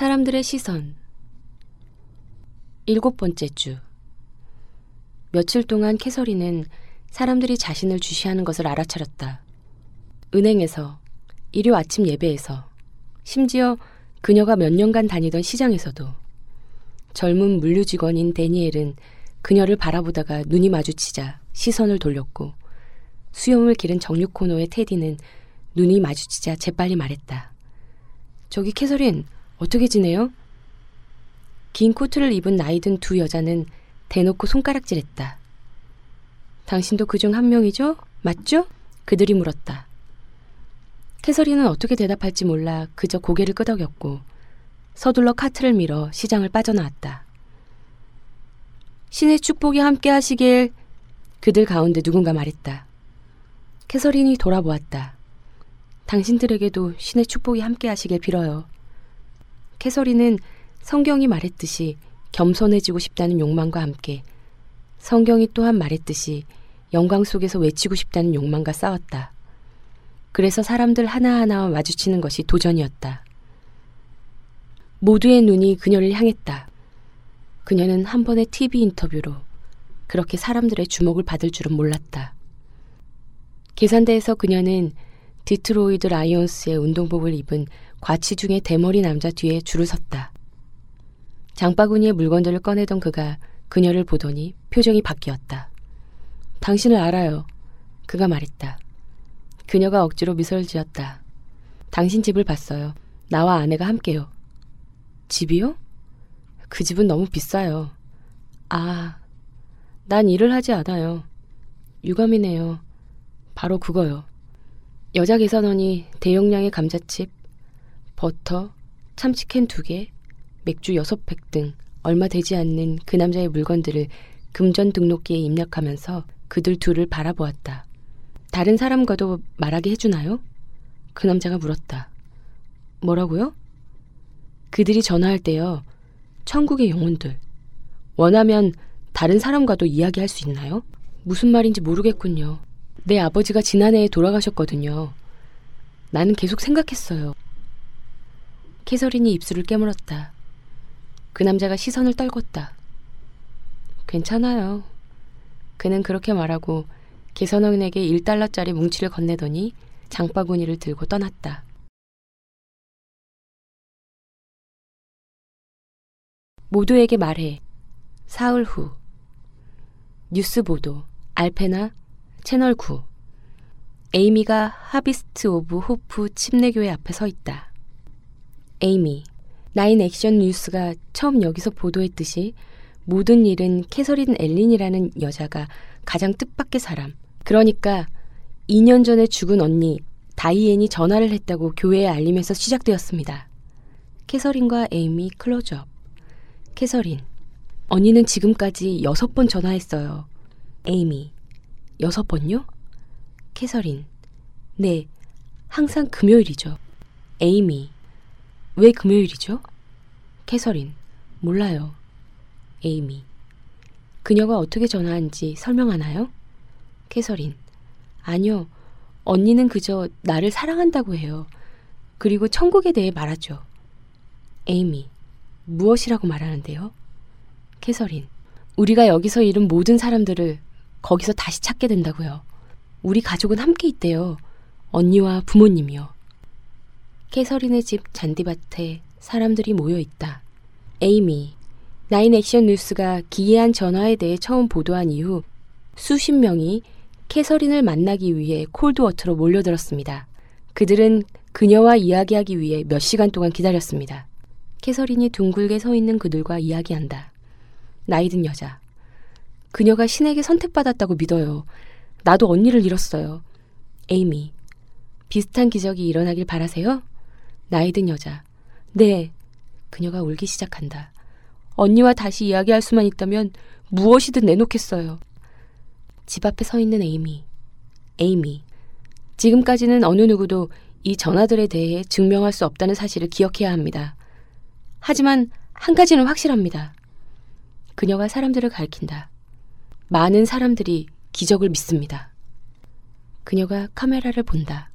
사람들의 시선. 일곱 번째 주. 며칠 동안 캐서린은 사람들이 자신을 주시하는 것을 알아차렸다. 은행에서, 일요 아침 예배에서, 심지어 그녀가 몇 년간 다니던 시장에서도 젊은 물류 직원인 데니엘은 그녀를 바라보다가 눈이 마주치자 시선을 돌렸고 수염을 기른 정육 코너의 테디는 눈이 마주치자 재빨리 말했다. 저기 캐서린, 어떻게 지내요? 긴 코트를 입은 나이든 두 여자는 대놓고 손가락질했다. 당신도 그 중 한 명이죠? 맞죠? 그들이 물었다. 캐서린은 어떻게 대답할지 몰라 그저 고개를 끄덕였고 서둘러 카트를 밀어 시장을 빠져나왔다. 신의 축복이 함께 하시길 그들 가운데 누군가 말했다. 캐서린이 돌아보았다. 당신들에게도 신의 축복이 함께 하시길 빌어요. 캐서린은 성경이 말했듯이 겸손해지고 싶다는 욕망과 함께 성경이 또한 말했듯이 영광 속에서 외치고 싶다는 욕망과 싸웠다. 그래서 사람들 하나하나와 마주치는 것이 도전이었다. 모두의 눈이 그녀를 향했다. 그녀는 한 번의 TV 인터뷰로 그렇게 사람들의 주목을 받을 줄은 몰랐다. 계산대에서 그녀는 디트로이드 라이온스의 운동복을 입은 과치 중의 대머리 남자 뒤에 줄을 섰다. 장바구니의 물건들을 꺼내던 그가 그녀를 보더니 표정이 바뀌었다. 당신을 알아요. 그가 말했다. 그녀가 억지로 미소를 지었다. 당신 집을 봤어요. 나와 아내가 함께요. 집이요? 그 집은 너무 비싸요. 아, 난 일을 하지 않아요. 유감이네요. 바로 그거요. 여자 계산원이 대용량의 감자칩, 버터, 참치캔 두 개, 맥주 여섯 팩 등 얼마 되지 않는 그 남자의 물건들을 금전 등록기에 입력하면서 그들 둘을 바라보았다. 다른 사람과도 말하게 해주나요? 그 남자가 물었다. 뭐라고요? 그들이 전화할 때요. 천국의 영혼들. 원하면 다른 사람과도 이야기할 수 있나요? 무슨 말인지 모르겠군요. 내 아버지가 지난해에 돌아가셨거든요. 나는 계속 생각했어요. 캐서린이 입술을 깨물었다. 그 남자가 시선을 떨궜다. 괜찮아요. 그는 그렇게 말하고 계산원에게 1달러짜리 뭉치를 건네더니 장바구니를 들고 떠났다. 모두에게 말해. 사흘 후. 뉴스 보도. 알페나 채널 9. 에이미가 하비스트 오브 호프 침례교회 앞에 서 있다. 에이미. 나인 액션 뉴스가 처음 여기서 보도했듯이 모든 일은 캐서린 엘린이라는 여자가 가장 뜻밖의 사람. 그러니까 2년 전에 죽은 언니 다이앤이 전화를 했다고 교회에 알리면서 시작되었습니다. 캐서린과 에이미 클로즈업. 캐서린. 언니는 지금까지 여섯 번 전화했어요. 에이미. 여섯 번요? 캐서린. 네. 항상 금요일이죠. 에이미. 왜 금요일이죠? 캐서린. 몰라요. 에이미. 그녀가 어떻게 전화한지 설명하나요? 캐서린. 아니요. 언니는 그저 나를 사랑한다고 해요. 그리고 천국에 대해 말하죠. 에이미. 무엇이라고 말하는데요? 캐서린. 우리가 여기서 잃은 모든 사람들을 거기서 다시 찾게 된다고요. 우리 가족은 함께 있대요. 언니와 부모님이요. 캐서린의 집 잔디밭에 사람들이 모여 있다. 에이미. 나인 액션 뉴스가 기이한 전화에 대해 처음 보도한 이후 수십 명이 캐서린을 만나기 위해 콜드워터로 몰려들었습니다. 그들은 그녀와 이야기하기 위해 몇 시간 동안 기다렸습니다. 캐서린이 둥글게 서 있는 그들과 이야기한다. 나이든 여자. 그녀가 신에게 선택받았다고 믿어요. 나도 언니를 잃었어요. 에이미. 비슷한 기적이 일어나길 바라세요? 나이든 여자. 네. 그녀가 울기 시작한다. 언니와 다시 이야기할 수만 있다면 무엇이든 내놓겠어요. 집 앞에 서 있는 에이미. 에이미. 지금까지는 어느 누구도 이 전화들에 대해 증명할 수 없다는 사실을 기억해야 합니다. 하지만 한 가지는 확실합니다. 그녀가 사람들을 가리킨다. 많은 사람들이 기적을 믿습니다. 그녀가 카메라를 본다.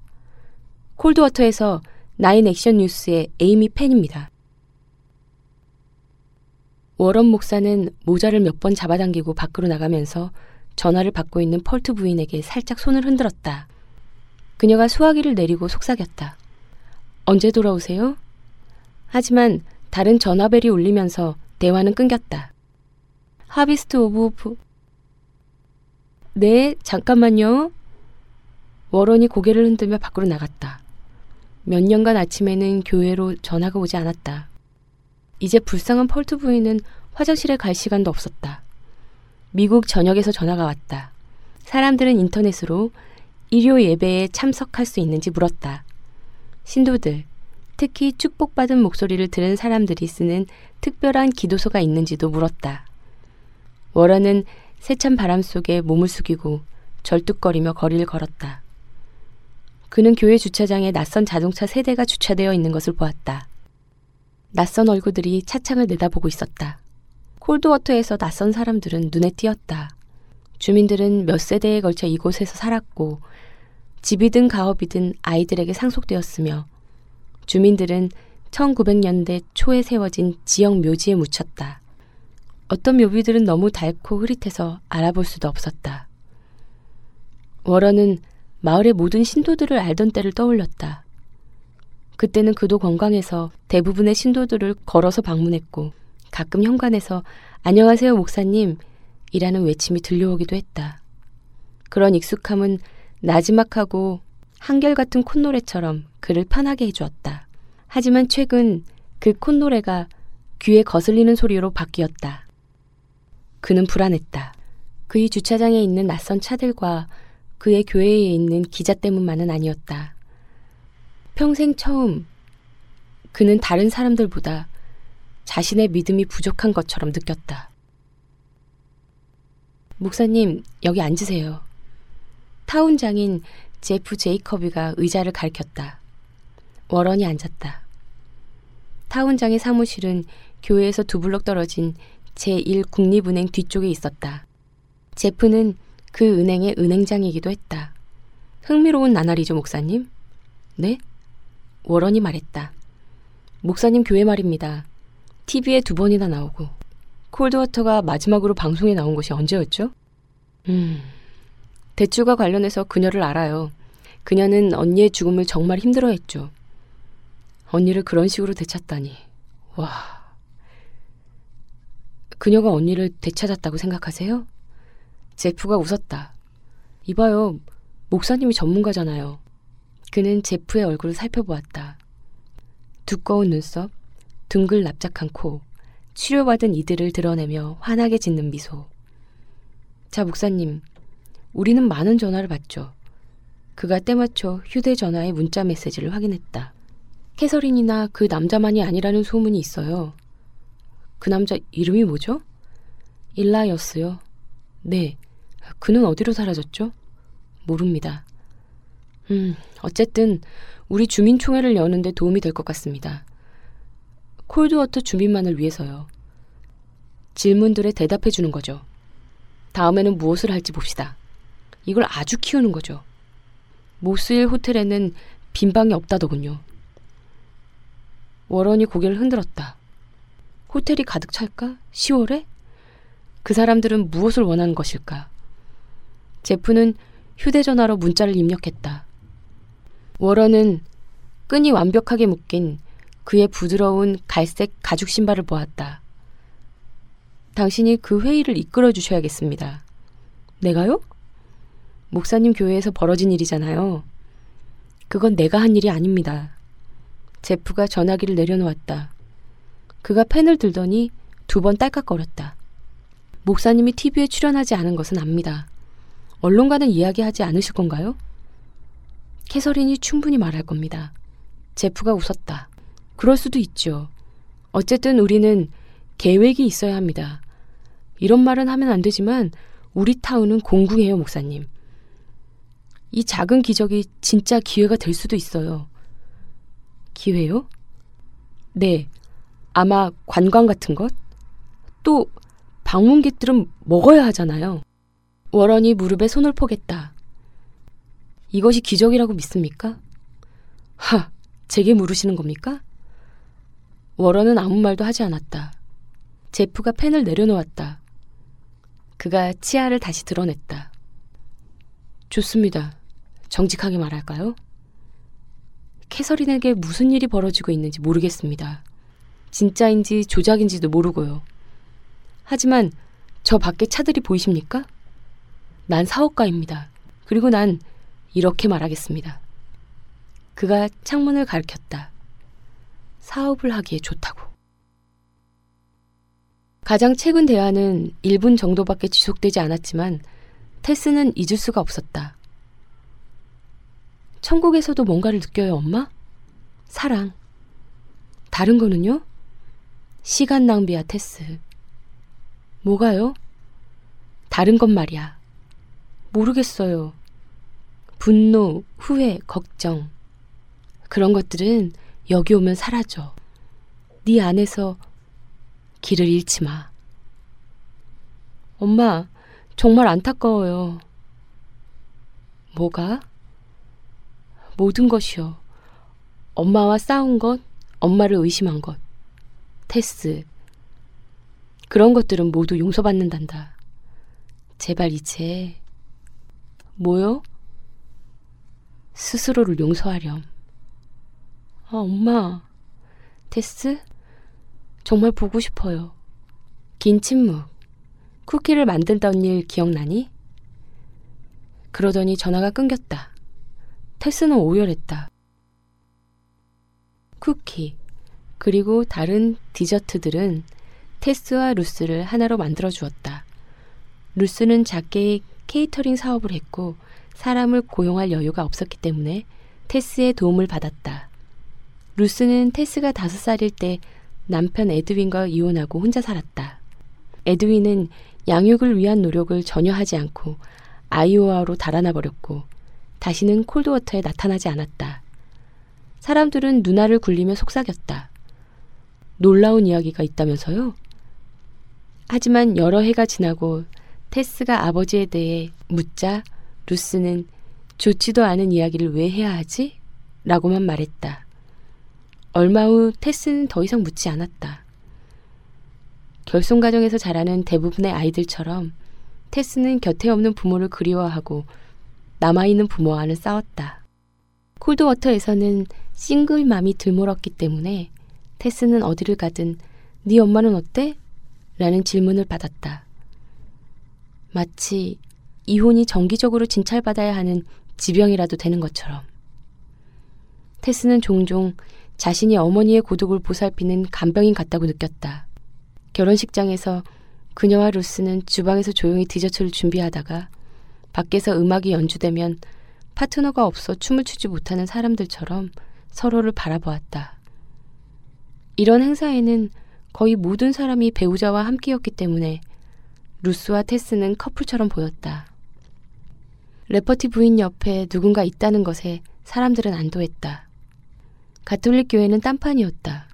콜드워터에서 나인 액션 뉴스의 에이미 팬입니다. 워런 목사는 모자를 몇 번 잡아당기고 밖으로 나가면서 전화를 받고 있는 펄트 부인에게 살짝 손을 흔들었다. 그녀가 수화기를 내리고 속삭였다. 언제 돌아오세요? 하지만 다른 전화벨이 울리면서 대화는 끊겼다. 하비스트 오브 부... 네, 잠깐만요. 워런이 고개를 흔들며 밖으로 나갔다. 몇 년간 아침에는 교회로 전화가 오지 않았다. 이제 불쌍한 펄트 부인은 화장실에 갈 시간도 없었다. 미국 전역에서 전화가 왔다. 사람들은 인터넷으로 일요 예배에 참석할 수 있는지 물었다. 신도들, 특히 축복받은 목소리를 들은 사람들이 쓰는 특별한 기도소가 있는지도 물었다. 워런은 세찬 바람 속에 몸을 숙이고 절뚝거리며 거리를 걸었다. 그는 교회 주차장에 낯선 자동차 세 대가 주차되어 있는 것을 보았다. 낯선 얼굴들이 차창을 내다보고 있었다. 콜드워터에서 낯선 사람들은 눈에 띄었다. 주민들은 몇 세대에 걸쳐 이곳에서 살았고 집이든 가업이든 아이들에게 상속되었으며 주민들은 1900년대 초에 세워진 지역 묘지에 묻혔다. 어떤 묘비들은 너무 닳고 흐릿해서 알아볼 수도 없었다. 워런은 마을의 모든 신도들을 알던 때를 떠올렸다. 그때는 그도 건강해서 대부분의 신도들을 걸어서 방문했고 가끔 현관에서 안녕하세요 목사님 이라는 외침이 들려오기도 했다. 그런 익숙함은 나지막하고 한결같은 콧노래처럼 그를 편하게 해주었다. 하지만 최근 그 콧노래가 귀에 거슬리는 소리로 바뀌었다. 그는 불안했다. 그의 주차장에 있는 낯선 차들과 그의 교회에 있는 기자 때문만은 아니었다. 평생 처음 그는 다른 사람들보다 자신의 믿음이 부족한 것처럼 느꼈다. 목사님, 여기 앉으세요. 타운장인 제프 제이커비가 의자를 가리켰다. 워런이 앉았다. 타운장의 사무실은 교회에서 두 블록 떨어진 제1국립은행 뒤쪽에 있었다. 제프는 그 은행의 은행장이기도 했다. 흥미로운 나날이죠, 목사님? 네? 워런이 말했다. 목사님 교회 말입니다. TV에 두 번이나 나오고 콜드워터가 마지막으로 방송에 나온 것이 언제였죠? 음, 대출과 관련해서 그녀를 알아요. 그녀는 언니의 죽음을 정말 힘들어했죠. 언니를 그런 식으로 되찾다니. 와. 그녀가 언니를 되찾았다고 생각하세요? 제프가 웃었다. 이봐요. 목사님이 전문가잖아요. 그는 제프의 얼굴을 살펴보았다. 두꺼운 눈썹, 둥글 납작한 코, 치료받은 이들을 드러내며 환하게 짓는 미소. 자, 목사님. 우리는 많은 전화를 받죠. 그가 때맞춰 휴대전화의 문자 메시지를 확인했다. 캐서린이나 그 남자만이 아니라는 소문이 있어요. 그 남자 이름이 뭐죠? 일라였어요. 네. 그는 어디로 사라졌죠? 모릅니다. 음, 어쨌든 우리 주민총회를 여는데 도움이 될 것 같습니다. 콜드워터 주민만을 위해서요. 질문들에 대답해 주는 거죠. 다음에는 무엇을 할지 봅시다. 이걸 아주 키우는 거죠. 모스일 호텔에는 빈 방이 없다더군요. 워런이 고개를 흔들었다. 호텔이 가득 찰까? 10월에? 그 사람들은 무엇을 원하는 것일까? 제프는 휴대전화로 문자를 입력했다. 워런은 끈이 완벽하게 묶인 그의 부드러운 갈색 가죽 신발을 보았다. 당신이 그 회의를 이끌어 주셔야겠습니다. 내가요? 목사님 교회에서 벌어진 일이잖아요. 그건 내가 한 일이 아닙니다. 제프가 전화기를 내려놓았다. 그가 펜을 들더니 두 번 딸깍거렸다. 목사님이 TV에 출연하지 않은 것은 압니다. 언론과는 이야기하지 않으실 건가요? 캐서린이 충분히 말할 겁니다. 제프가 웃었다. 그럴 수도 있죠. 어쨌든 우리는 계획이 있어야 합니다. 이런 말은 하면 안 되지만 우리 타운은 공궁해요, 목사님. 이 작은 기적이 진짜 기회가 될 수도 있어요. 기회요? 네. 아마 관광 같은 것? 또 방문객들은 먹어야 하잖아요. 워런이 무릎에 손을 포겠다. 이것이 기적이라고 믿습니까? 하, 제게 물으시는 겁니까? 워런은 아무 말도 하지 않았다. 제프가 펜을 내려놓았다. 그가 치아를 다시 드러냈다. 좋습니다. 정직하게 말할까요? 캐서린에게 무슨 일이 벌어지고 있는지 모르겠습니다. 진짜인지 조작인지도 모르고요. 하지만 저 밖에 차들이 보이십니까? 난 사업가입니다. 그리고 난 이렇게 말하겠습니다. 그가 창문을 가리켰다. 사업을 하기에 좋다고. 가장 최근 대화는 1분 정도밖에 지속되지 않았지만 테스는 잊을 수가 없었다. 천국에서도 뭔가를 느껴요, 엄마? 사랑. 다른 거는요? 시간 낭비야, 테스. 뭐가요? 다른 것 말이야. 모르겠어요. 분노, 후회, 걱정. 그런 것들은 여기 오면 사라져. 네 안에서 길을 잃지 마. 엄마, 정말 안타까워요. 뭐가? 모든 것이요. 엄마와 싸운 것, 엄마를 의심한 것. 테스. 그런 것들은 모두 용서받는단다. 제발 이제. 뭐요? 스스로를 용서하렴. 아, 엄마. 테스? 정말 보고 싶어요. 긴 침묵. 쿠키를 만든다는 일 기억나니? 그러더니 전화가 끊겼다. 테스는 오열했다. 쿠키, 그리고 다른 디저트들은 테스와 루스를 하나로 만들어 주었다. 루스는 작게 케이터링 사업을 했고 사람을 고용할 여유가 없었기 때문에 테스의 도움을 받았다. 루스는 테스가 다섯 살일 때 남편 에드윈과 이혼하고 혼자 살았다. 에드윈은 양육을 위한 노력을 전혀 하지 않고 아이오아로 달아나 버렸고 다시는 콜드워터에 나타나지 않았다. 사람들은 누나를 굴리며 속삭였다. 놀라운 이야기가 있다면서요? 하지만 여러 해가 지나고 테스가 아버지에 대해 묻자 루스는 좋지도 않은 이야기를 왜 해야 하지? 라고만 말했다. 얼마 후 테스는 더 이상 묻지 않았다. 결손 가정에서 자라는 대부분의 아이들처럼 테스는 곁에 없는 부모를 그리워하고 남아있는 부모와는 싸웠다. 콜드워터에서는 싱글맘이 들물었기 때문에 테스는 어디를 가든 네 엄마는 어때? 라는 질문을 받았다. 마치 이혼이 정기적으로 진찰받아야 하는 지병이라도 되는 것처럼. 테스는 종종 자신이 어머니의 고독을 보살피는 간병인 같다고 느꼈다. 결혼식장에서 그녀와 루스는 주방에서 조용히 디저트를 준비하다가 밖에서 음악이 연주되면 파트너가 없어 춤을 추지 못하는 사람들처럼 서로를 바라보았다. 이런 행사에는 거의 모든 사람이 배우자와 함께였기 때문에 루스와 테스는 커플처럼 보였다. 레퍼티 부인 옆에 누군가 있다는 것에 사람들은 안도했다. 가톨릭 교회는 딴판이었다.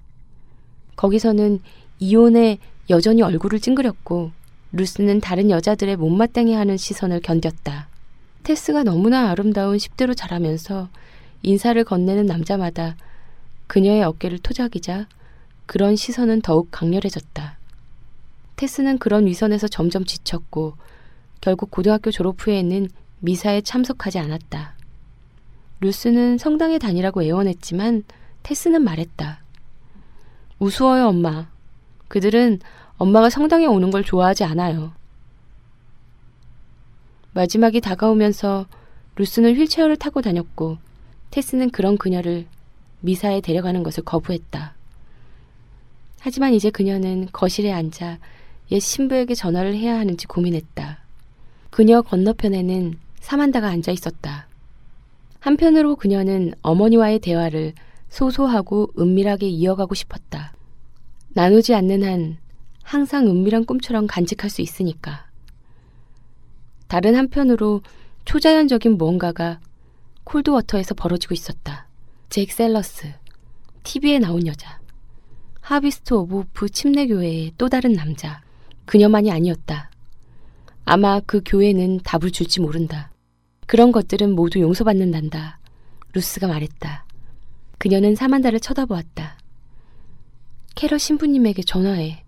거기서는 이혼에 여전히 얼굴을 찡그렸고 루스는 다른 여자들의 못마땅해 하는 시선을 견뎠다. 테스가 너무나 아름다운 10대로 자라면서 인사를 건네는 남자마다 그녀의 어깨를 토작이자 그런 시선은 더욱 강렬해졌다. 테스는 그런 위선에서 점점 지쳤고 결국 고등학교 졸업 후에는 미사에 참석하지 않았다. 루스는 성당에 다니라고 애원했지만 테스는 말했다. 우스워요, 엄마. 그들은 엄마가 성당에 오는 걸 좋아하지 않아요. 마지막이 다가오면서 루스는 휠체어를 타고 다녔고 테스는 그런 그녀를 미사에 데려가는 것을 거부했다. 하지만 이제 그녀는 거실에 앉아 옛 신부에게 전화를 해야 하는지 고민했다. 그녀 건너편에는 사만다가 앉아 있었다. 한편으로 그녀는 어머니와의 대화를 소소하고 은밀하게 이어가고 싶었다. 나누지 않는 한 항상 은밀한 꿈처럼 간직할 수 있으니까. 다른 한편으로 초자연적인 무언가가 콜드워터에서 벌어지고 있었다. 잭 셀러스, TV에 나온 여자, 하비스트 오브 호프 침례교회의 또 다른 남자, 그녀만이 아니었다. 아마 그 교회는 답을 줄지 모른다. 그런 것들은 모두 용서받는단다. 루스가 말했다. 그녀는 사만다를 쳐다보았다. 캐러 신부님에게 전화해.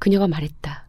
그녀가 말했다.